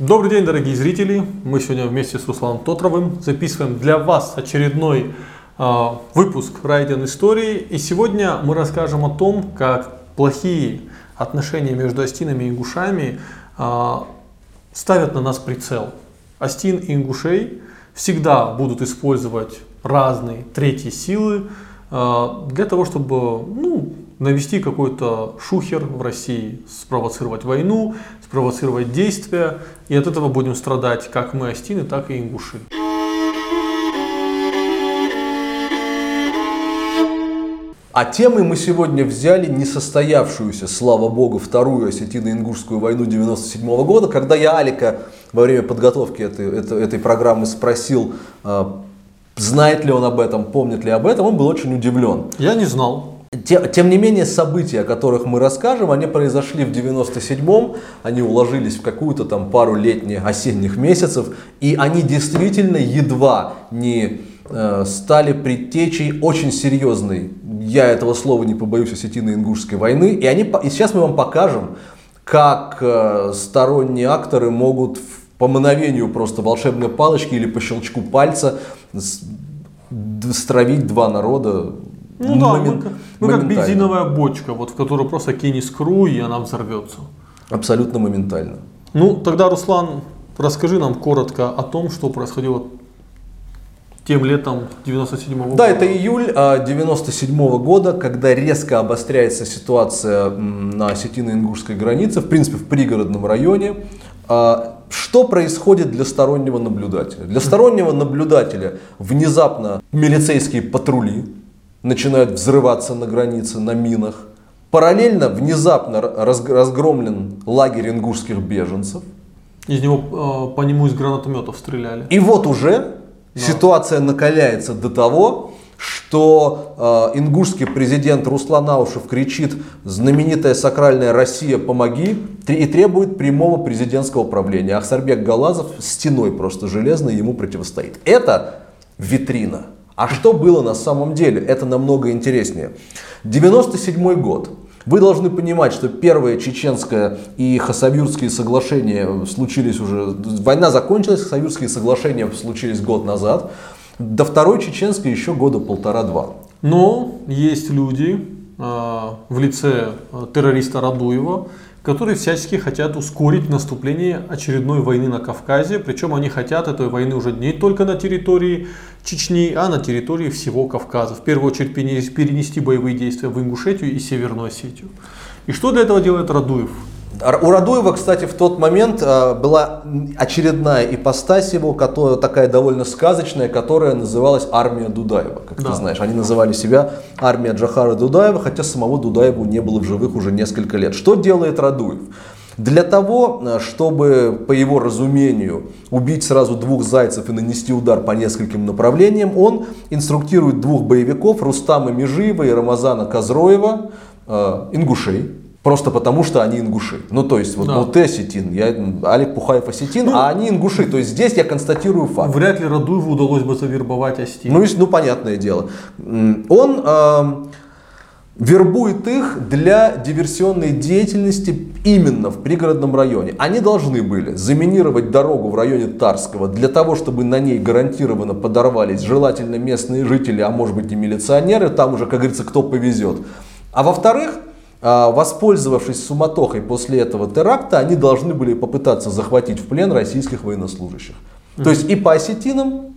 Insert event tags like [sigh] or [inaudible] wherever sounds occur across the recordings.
Добрый день, дорогие зрители! Мы сегодня вместе с Русланом Тотровым записываем для вас очередной э, выпуск Райден Истории. И сегодня мы расскажем о том, как плохие отношения между астинами и ингушами э, ставят на нас прицел. Астин и ингушей всегда будут использовать разные третьи силы э, для того, чтобы ну, навести какой-то шухер в России, спровоцировать войну, спровоцировать действия, и от этого будем страдать как мы, астины, так и ингуши. А темой мы сегодня взяли несостоявшуюся, слава богу, вторую осетино-ингушскую войну 97 года, когда я Алика во время подготовки этой, этой, этой программы спросил, а, знает ли он об этом, помнит ли об этом, он был очень удивлен. Я не знал. Тем не менее, события, о которых мы расскажем, они произошли в 97-м, они уложились в какую-то там пару летних осенних месяцев, и они действительно едва не э, стали предтечей очень серьезной, я этого слова не побоюсь, осетино-ингушской войны, и, они, и сейчас мы вам покажем, как э, сторонние акторы могут по мановению просто волшебной палочки или по щелчку пальца стравить два народа ну да, мы, мы как бензиновая бочка, вот в которую просто кинь искру, и она взорвется. Абсолютно моментально. Ну, тогда, Руслан, расскажи нам коротко о том, что происходило тем летом 97 -го года. Да, это июль 97 -го года, когда резко обостряется ситуация на осетино-ингушской границе, в принципе, в пригородном районе. А, что происходит для стороннего наблюдателя? Для стороннего наблюдателя внезапно милицейские патрули, начинают взрываться на границе, на минах. Параллельно внезапно разгромлен лагерь ингушских беженцев. Из него, э, по нему из гранатометов стреляли. И вот уже да. ситуация накаляется до того, что э, ингушский президент Руслан Аушев кричит «Знаменитая сакральная Россия, помоги!» и требует прямого президентского правления. Ахсарбек Галазов стеной просто железной ему противостоит. Это витрина. А что было на самом деле? Это намного интереснее. 97 год. Вы должны понимать, что первое чеченское и хасавюрские соглашения случились уже, война закончилась, хасавюрские соглашения случились год назад. До второй чеченской еще года полтора-два. Но есть люди э, в лице э, террориста Радуева, которые всячески хотят ускорить наступление очередной войны на Кавказе. Причем они хотят этой войны уже не только на территории Чечни, а на территории всего Кавказа. В первую очередь перенести боевые действия в Ингушетию и Северную Осетию. И что для этого делает Радуев? У Радуева, кстати, в тот момент а, была очередная ипостась его, которая такая довольно сказочная, которая называлась армия Дудаева, как да. ты знаешь. Они называли себя армия Джахара Дудаева, хотя самого Дудаева не было в живых уже несколько лет. Что делает Радуев? Для того, а, чтобы, по его разумению, убить сразу двух зайцев и нанести удар по нескольким направлениям, он инструктирует двух боевиков, Рустама Межиева и Рамазана Казроева, э, ингушей, Просто потому, что они ингуши. Ну, то есть, вот, да. вот осетин, я, Олег Пухаев осетин, ну, а они ингуши. То есть, здесь я констатирую факт. Вряд ли Радуеву удалось бы завербовать осетин. Ну, ну понятное дело. Он э, вербует их для диверсионной деятельности именно в пригородном районе. Они должны были заминировать дорогу в районе Тарского для того, чтобы на ней гарантированно подорвались желательно местные жители, а может быть и милиционеры. Там уже, как говорится, кто повезет. А во-вторых, воспользовавшись суматохой после этого теракта, они должны были попытаться захватить в плен российских военнослужащих. mm То есть и по осетинам,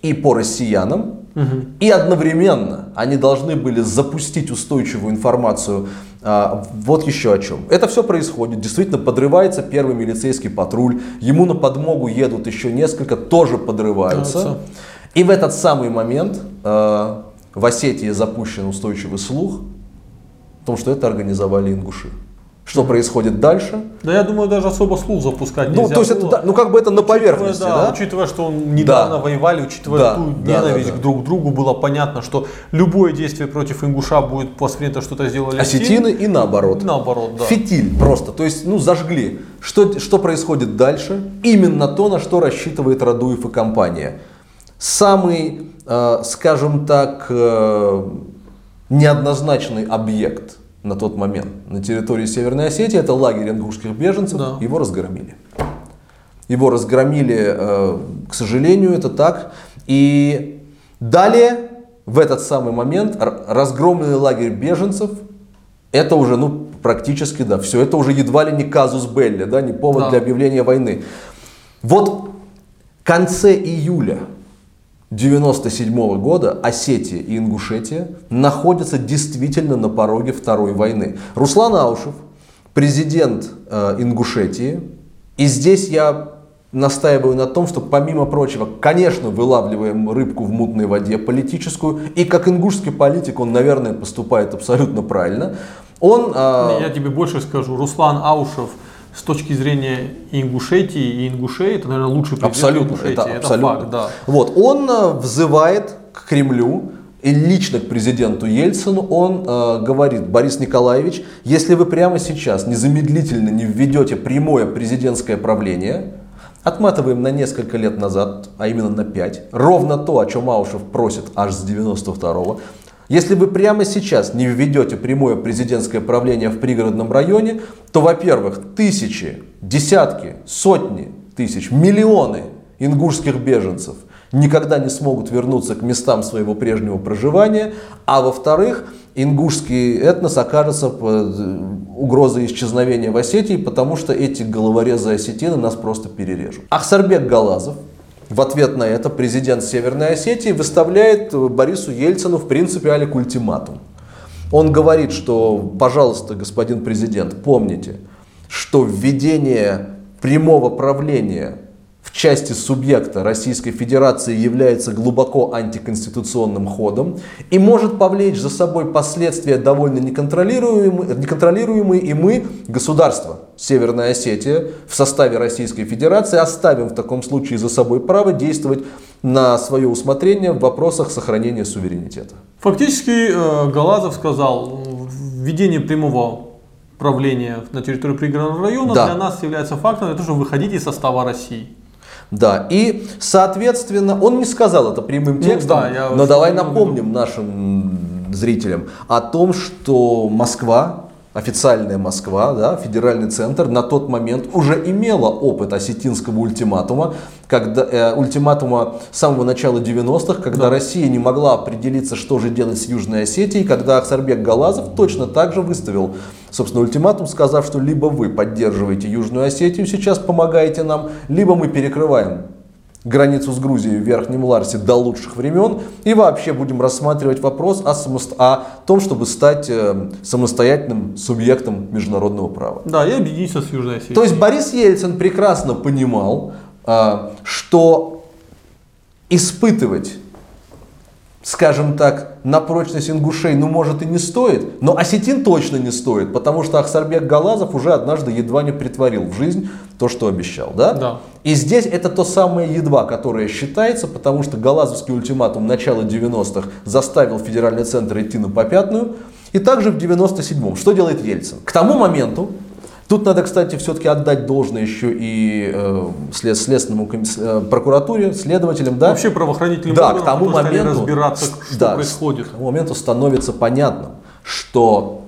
и по россиянам, mm и одновременно они должны были запустить устойчивую информацию. А, вот еще о чем. Это все происходит. Действительно подрывается первый милицейский патруль. Ему на подмогу едут еще несколько, тоже подрываются. Кажется. И в этот самый момент а, в Осетии запущен устойчивый слух том, что это организовали ингуши. Что происходит дальше? Да я думаю, даже особо слух запускать ну, нельзя. То есть это, ну как бы это на поверхности, да, да? Учитывая, что он недавно да. воевали, учитывая да, ту да, ненависть да, да. друг к другу, было понятно, что любое действие против ингуша будет воспринято, что-то сделали осетины и наоборот. наоборот, да. Фитиль просто, то есть, ну зажгли. Что, что происходит дальше? Именно то, на что рассчитывает Радуев и компания. Самый, э, скажем так, э, неоднозначный объект на тот момент на территории Северной Осетии, это лагерь ингушских беженцев, да. его разгромили. Его разгромили, э, к сожалению, это так. И далее, в этот самый момент, разгромленный лагерь беженцев, это уже, ну, практически, да, все, это уже едва ли не казус белли, да, не повод Да. для объявления войны. Вот в конце июля 1997 года Осетия и Ингушетия находятся действительно на пороге Второй войны. Руслан Аушев, президент э, Ингушетии, и здесь я настаиваю на том, что помимо прочего, конечно, вылавливаем рыбку в мутной воде политическую, и как ингушский политик он, наверное, поступает абсолютно правильно. Он, э, Я тебе больше скажу. Руслан Аушев с точки зрения Ингушетии и Ингушей, это, наверное, лучший президент Абсолютно, Ингушетии. это абсолютно. факт, да. Вот, он э, взывает к Кремлю и лично к президенту Ельцину, он э, говорит, Борис Николаевич, если вы прямо сейчас незамедлительно не введете прямое президентское правление, отматываем на несколько лет назад, а именно на 5, ровно то, о чем Аушев просит аж с 92-го, если вы прямо сейчас не введете прямое президентское правление в пригородном районе, то, во-первых, тысячи, десятки, сотни тысяч, миллионы ингушских беженцев никогда не смогут вернуться к местам своего прежнего проживания, а во-вторых, ингушский этнос окажется под э, угрозой исчезновения в Осетии, потому что эти головорезы осетины нас просто перережут. Ахсарбек Галазов, в ответ на это президент Северной Осетии выставляет Борису Ельцину в принципе алик ультиматум. Он говорит, что, пожалуйста, господин президент, помните, что введение прямого правления в части субъекта Российской Федерации является глубоко антиконституционным ходом и может повлечь за собой последствия довольно неконтролируемые, неконтролируемые и мы, государство Северная Осетия, в составе Российской Федерации оставим в таком случае за собой право действовать на свое усмотрение в вопросах сохранения суверенитета. Фактически э, Галазов сказал, введение прямого правления на территории пригородного района Да. для нас является фактом, это что вы выходите из состава России. Да, и, соответственно, он не сказал это прямым Ну текстом, да, я но давай напомним нашим зрителям о том, что Москва, официальная Москва, да, федеральный центр, на тот момент уже имела опыт осетинского ультиматума, когда, э, ультиматума с самого начала 90-х, когда Да. Россия не могла определиться, что же делать с Южной Осетией, когда Ахсарбек Галазов точно так же выставил, собственно, ультиматум, сказав, что либо вы поддерживаете Южную Осетию, сейчас помогаете нам, либо мы перекрываем границу с Грузией в Верхнем Ларсе до лучших времен и вообще будем рассматривать вопрос о, самост- о том, чтобы стать э, самостоятельным субъектом международного права. Да, и объединиться с Южной Осетией. То есть Борис Ельцин прекрасно понимал, а, что испытывать, скажем так, на прочность ингушей, ну может и не стоит, но осетин точно не стоит, потому что Ахсарбек Галазов уже однажды едва не притворил в жизнь то, что обещал. Да? Да. И здесь это то самое едва, которое считается, потому что Галазовский ультиматум начала 90-х заставил федеральный центр идти на попятную. И также в 97-м. Что делает Ельцин? К тому моменту, тут надо, кстати, все-таки отдать должное еще и э, след- следственному комис- э, прокуратуре, следователям, да? Вообще правоохранительным да, органам, к тому моменту, разбираться, что да, происходит. К тому моменту становится понятным, что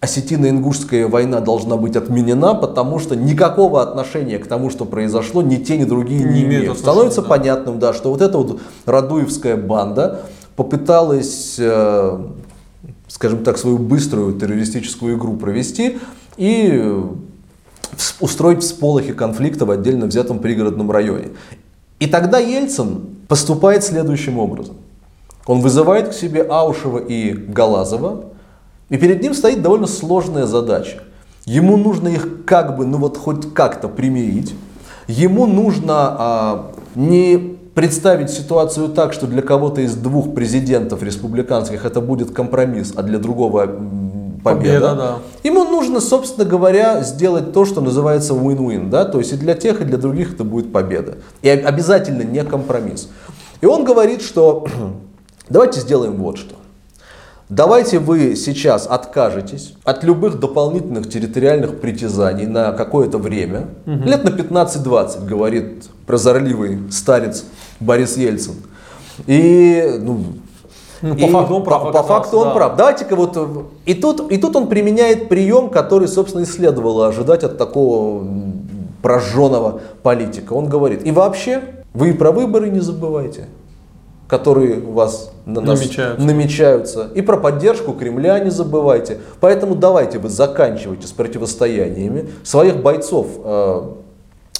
осетино-ингушская война должна быть отменена, потому что никакого отношения к тому, что произошло, ни те, ни другие не, Не имеют Становится да. понятным, да, что вот эта вот Радуевская банда попыталась, э, скажем так, свою быструю террористическую игру провести и э, устроить всполохи конфликта в отдельно взятом пригородном районе. И тогда Ельцин поступает следующим образом. Он вызывает к себе Аушева и Галазова, и перед ним стоит довольно сложная задача. Ему нужно их как бы, ну вот хоть как-то примирить. Ему нужно а, не представить ситуацию так, что для кого-то из двух президентов республиканских это будет компромисс, а для другого победа. Победа, да. Ему нужно, собственно говоря, сделать то, что называется win-win, да, то есть и для тех, и для других это будет победа. И об- обязательно не компромисс. И он говорит, что [clears throat] давайте сделаем вот что. Давайте вы сейчас откажетесь от любых дополнительных территориальных притязаний на какое-то время, лет на 15-20, говорит прозорливый старец Борис Ельцин. И ну, Ну, и по факту он прав По, по факту он да. прав. Давайте-ка вот и тут, и тут он применяет прием, который, собственно, и следовало ожидать от такого прожженного политика. Он говорит, и вообще, вы и про выборы не забывайте, которые у вас на нас Намечаются. намечаются. И про поддержку Кремля не забывайте. Поэтому давайте вы заканчивайте с противостояниями. Своих бойцов, э,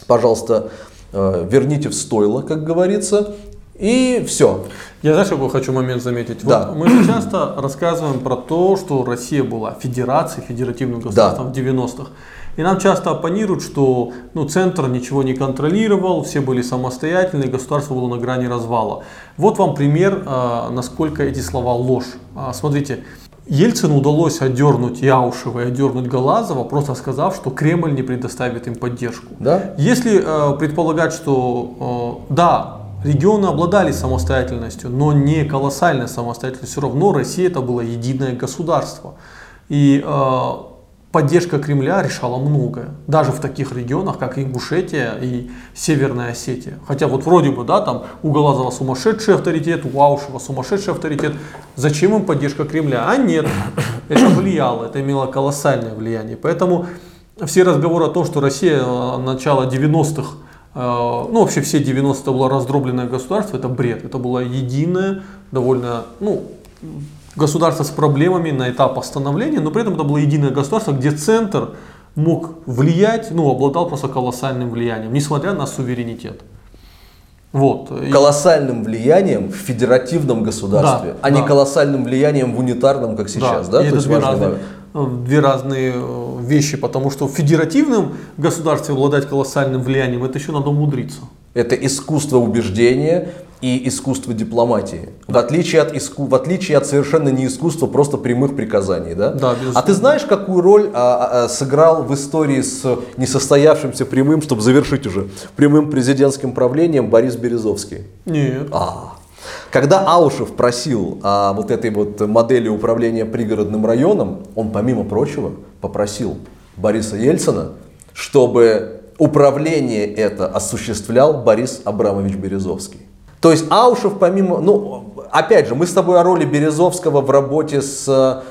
пожалуйста, э, верните в стойло, как говорится. И все. Я знаешь, какой хочу момент заметить? Да. Вот мы же часто рассказываем про то, что Россия была федерацией, федеративным государством в 90-х. И нам часто оппонируют, что ну, центр ничего не контролировал, все были самостоятельны, государство было на грани развала. Вот вам пример, а, насколько эти слова ложь. А, смотрите, Ельцину удалось одернуть Яушева и одернуть Галазова, просто сказав, что Кремль не предоставит им поддержку. Да? Если э, предполагать, что э, да, регионы обладали самостоятельностью, но не колоссальной самостоятельностью, все равно Россия это было единое государство. И э, поддержка Кремля решала многое. Даже в таких регионах, как Ингушетия и Северная Осетия. Хотя вот вроде бы, да, там у Галазова сумасшедший авторитет, у Аушева сумасшедший авторитет. Зачем им поддержка Кремля? А нет, это влияло, это имело колоссальное влияние. Поэтому все разговоры о том, что Россия э, начала 90-х э, ну, вообще все 90 было раздробленное государство, это бред. Это было единое, довольно, ну, государство с проблемами на этапах становления, но при этом это было единое государство, где центр мог влиять, ну, обладал просто колоссальным влиянием, несмотря на суверенитет. Вот. Колоссальным влиянием в федеративном государстве, Да, а не да. колоссальным влиянием в унитарном, как сейчас. Да, и То это есть важный момент. Две разные э, вещи, потому что в федеративном государстве обладать колоссальным влиянием, это еще надо умудриться. Это искусство убеждения и искусство дипломатии. В, отличие от иску... в отличие от совершенно не искусства, просто прямых приказаний. Да? Да, безусловно. а ты знаешь, какую роль а, а, сыграл в истории с несостоявшимся прямым, чтобы завершить уже, прямым президентским правлением Борис Березовский? Нет. А. Когда Аушев просил о вот этой вот модели управления пригородным районом, он, помимо прочего, попросил Бориса Ельцина, чтобы управление это осуществлял Борис Абрамович Березовский. То есть Аушев помимо, ну, опять же, мы с тобой о роли Березовского в работе с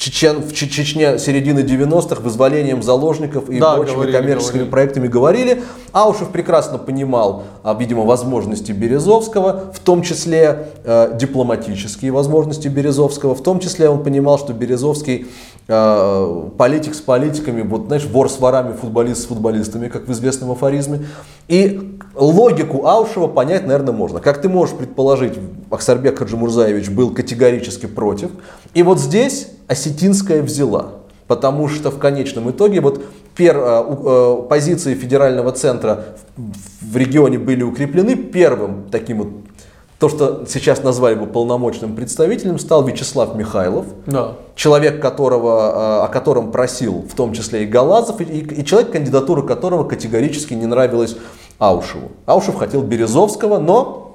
Чечен, в Че- Чечне середины 90-х, вызволением заложников и Да, прочими говорили, коммерческими говорили. проектами говорили. Аушев прекрасно понимал, а, видимо, возможности Березовского, в том числе э, дипломатические возможности Березовского, в том числе он понимал, что Березовский э, политик с политиками, вот знаешь, вор с ворами, футболист с футболистами, как в известном афоризме. И логику Аушева понять, наверное, можно. Как ты можешь предположить, Ахсарбек Хаджимурзаевич был категорически против. И вот здесь Осетинская взяла. Потому что в конечном итоге вот пер, э, э, позиции федерального центра в, в регионе были укреплены. Первым таким вот, то, что сейчас назвали бы полномочным представителем, стал Вячеслав Михайлов. Да. Человек, которого, э, о котором просил в том числе и Галазов, и, и человек, кандидатура которого категорически не нравилась Аушеву. Аушев хотел Березовского, но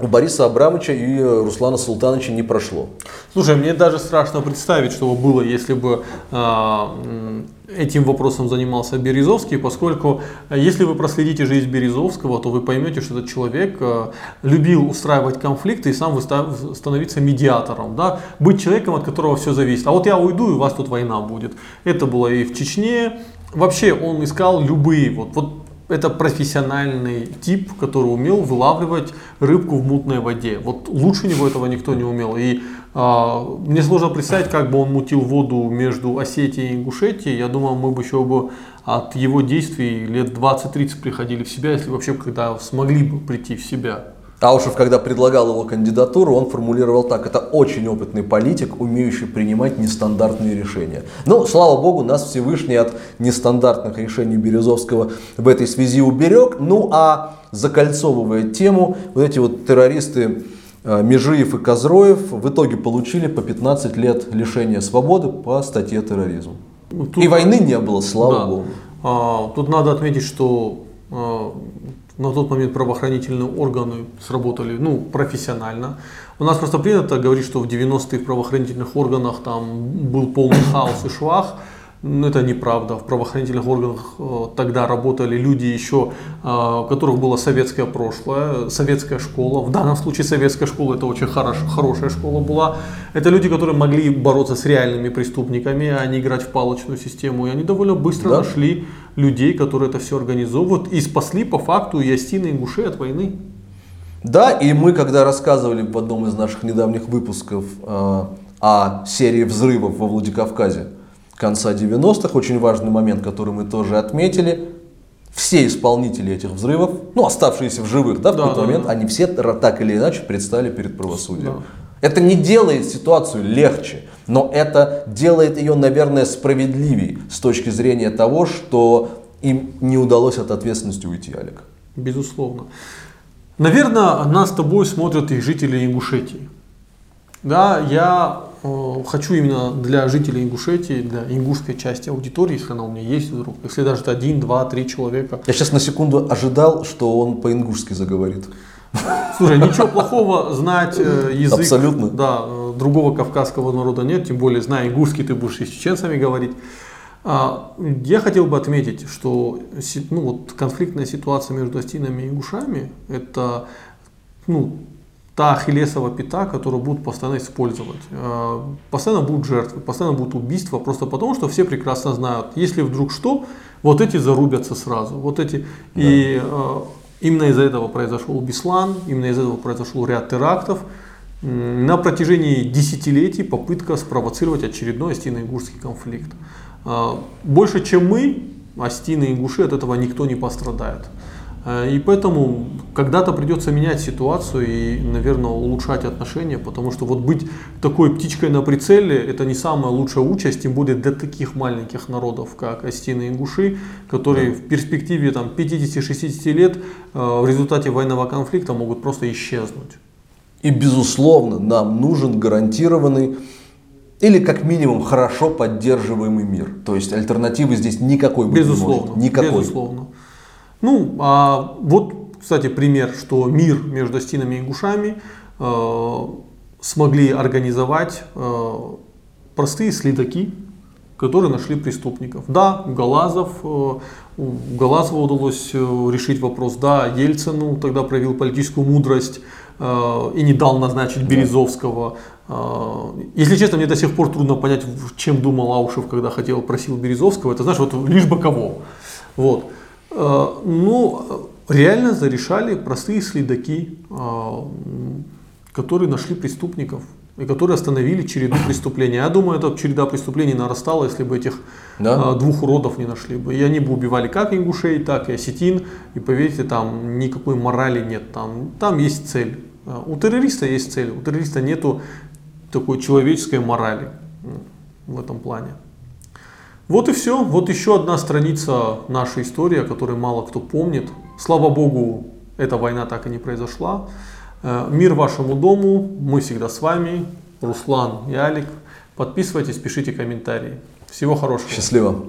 у Бориса Абрамовича и э, Руслана Султановича не прошло. Слушай, мне даже страшно представить, что бы было, если бы м, этим вопросом занимался Березовский, поскольку э, если вы проследите жизнь Березовского, то вы поймете, что этот человек э, любил устраивать конфликты и сам выста- становиться медиатором, да? быть человеком, от которого все зависит. А вот я уйду, и у вас тут война будет. Это было и в Чечне. Вообще он искал любые, вот, вот это профессиональный тип, который умел вылавливать рыбку в мутной воде. Вот лучше него этого никто не умел. И а, мне сложно представить, как бы он мутил воду между Осетией и Ингушетией. Я думаю, мы бы еще бы от его действий лет 20-30 приходили в себя, если вообще когда смогли бы прийти в себя. Аушев, когда предлагал его кандидатуру, он формулировал так. Это очень опытный политик, умеющий принимать нестандартные решения. Но, слава богу, нас Всевышний от нестандартных решений Березовского в этой связи уберег. Ну а закольцовывая тему, вот эти вот террористы э, Межиев и Козроев в итоге получили по 15 лет лишения свободы по статье терроризм. Ну, тут- И войны не было, слава Да. богу. А, тут надо отметить, что а, на тот момент правоохранительные органы сработали ну, профессионально. У нас просто принято говорить, что в 90-х в правоохранительных органах там был полный хаос и швах. Ну, Это неправда. В правоохранительных органах э, тогда работали люди еще, э, у которых было советское прошлое, советская школа. В данном случае советская школа это очень хорош, хорошая школа была. Это люди, которые могли бороться с реальными преступниками, а не играть в палочную систему. И они довольно быстро Да. нашли людей, которые это все организовывают и спасли по факту и Астины, и Ингуши от войны. Да, и мы, когда рассказывали в одном из наших недавних выпусков э, о серии взрывов во Владикавказе конца 90-х, очень важный момент, который мы тоже отметили, все исполнители этих взрывов, ну, оставшиеся в живых, да, в Да, какой-то да, момент, да. они все так или иначе предстали перед правосудием. Да. Это не делает ситуацию легче, но это делает ее, наверное, справедливей с точки зрения того, что им не удалось от ответственности уйти, Олег. Безусловно. Наверное, нас с тобой смотрят и жители Ингушетии. Да, я хочу именно для жителей Ингушетии, для ингушской части аудитории, если она у меня есть вдруг, если даже это один, два, три человека. Я сейчас на секунду ожидал, что он по-ингушски заговорит. Слушай, ничего плохого знать э, язык Абсолютно. Да, э, другого кавказского народа нет, тем более зная ингушский, ты будешь и с чеченцами говорить. А, Я хотел бы отметить, что ну, вот, конфликтная ситуация между астинами и ингушами – это ну, та ахиллесова пята, которую будут постоянно использовать. Э, Постоянно будут жертвы, постоянно будут убийства, просто потому что все прекрасно знают, если вдруг что, вот эти зарубятся сразу. Вот эти. И э, именно из-за этого произошел Беслан, именно из-за этого произошел ряд терактов. На протяжении десятилетий попытка спровоцировать очередной астино-ингушский конфликт. Э, Больше, чем мы, астины и ингуши, от этого никто не пострадает. Э, И поэтому когда-то придется менять ситуацию и, наверное, улучшать отношения, потому что вот быть такой птичкой на прицеле – это не самая лучшая участь, тем более для таких маленьких народов, как Астины и Ингуши, которые в перспективе там, 50-60 лет э, в результате военного конфликта могут просто исчезнуть. И, безусловно, нам нужен гарантированный или как минимум хорошо поддерживаемый мир. То есть альтернативы здесь никакой быть не Безусловно. может. Никакой. Безусловно. Ну, а вот, кстати, пример, что мир между Астинами и Ингушами э, смогли организовать э, простые следаки, которые нашли преступников. Да, Галазов, э, у Галазова удалось э, решить вопрос. Да, Ельцину тогда проявил политическую мудрость э, и не дал назначить Березовского. Если честно, мне до сих пор трудно понять, чем думал Аушев, когда хотел, просил Березовского. Это, знаешь, вот лишь бы кого. Вот. Э, Ну, реально зарешали простые следаки, э, которые нашли преступников и которые остановили череду преступлений. Я думаю, эта череда преступлений нарастала, если бы этих Да? э, двух уродов не нашли бы. И они бы убивали как ингушей, так и осетин. И поверьте, там никакой морали нет. Там, там есть цель. У террориста есть цель. У террориста нету такой человеческой морали в этом плане. Вот и все. Вот еще одна страница нашей истории, о которой мало кто помнит. Слава богу, эта война так и не произошла. Э, Мир вашему дому. Мы всегда с вами. Руслан и Алик. Подписывайтесь, пишите комментарии. Всего хорошего. Счастливо.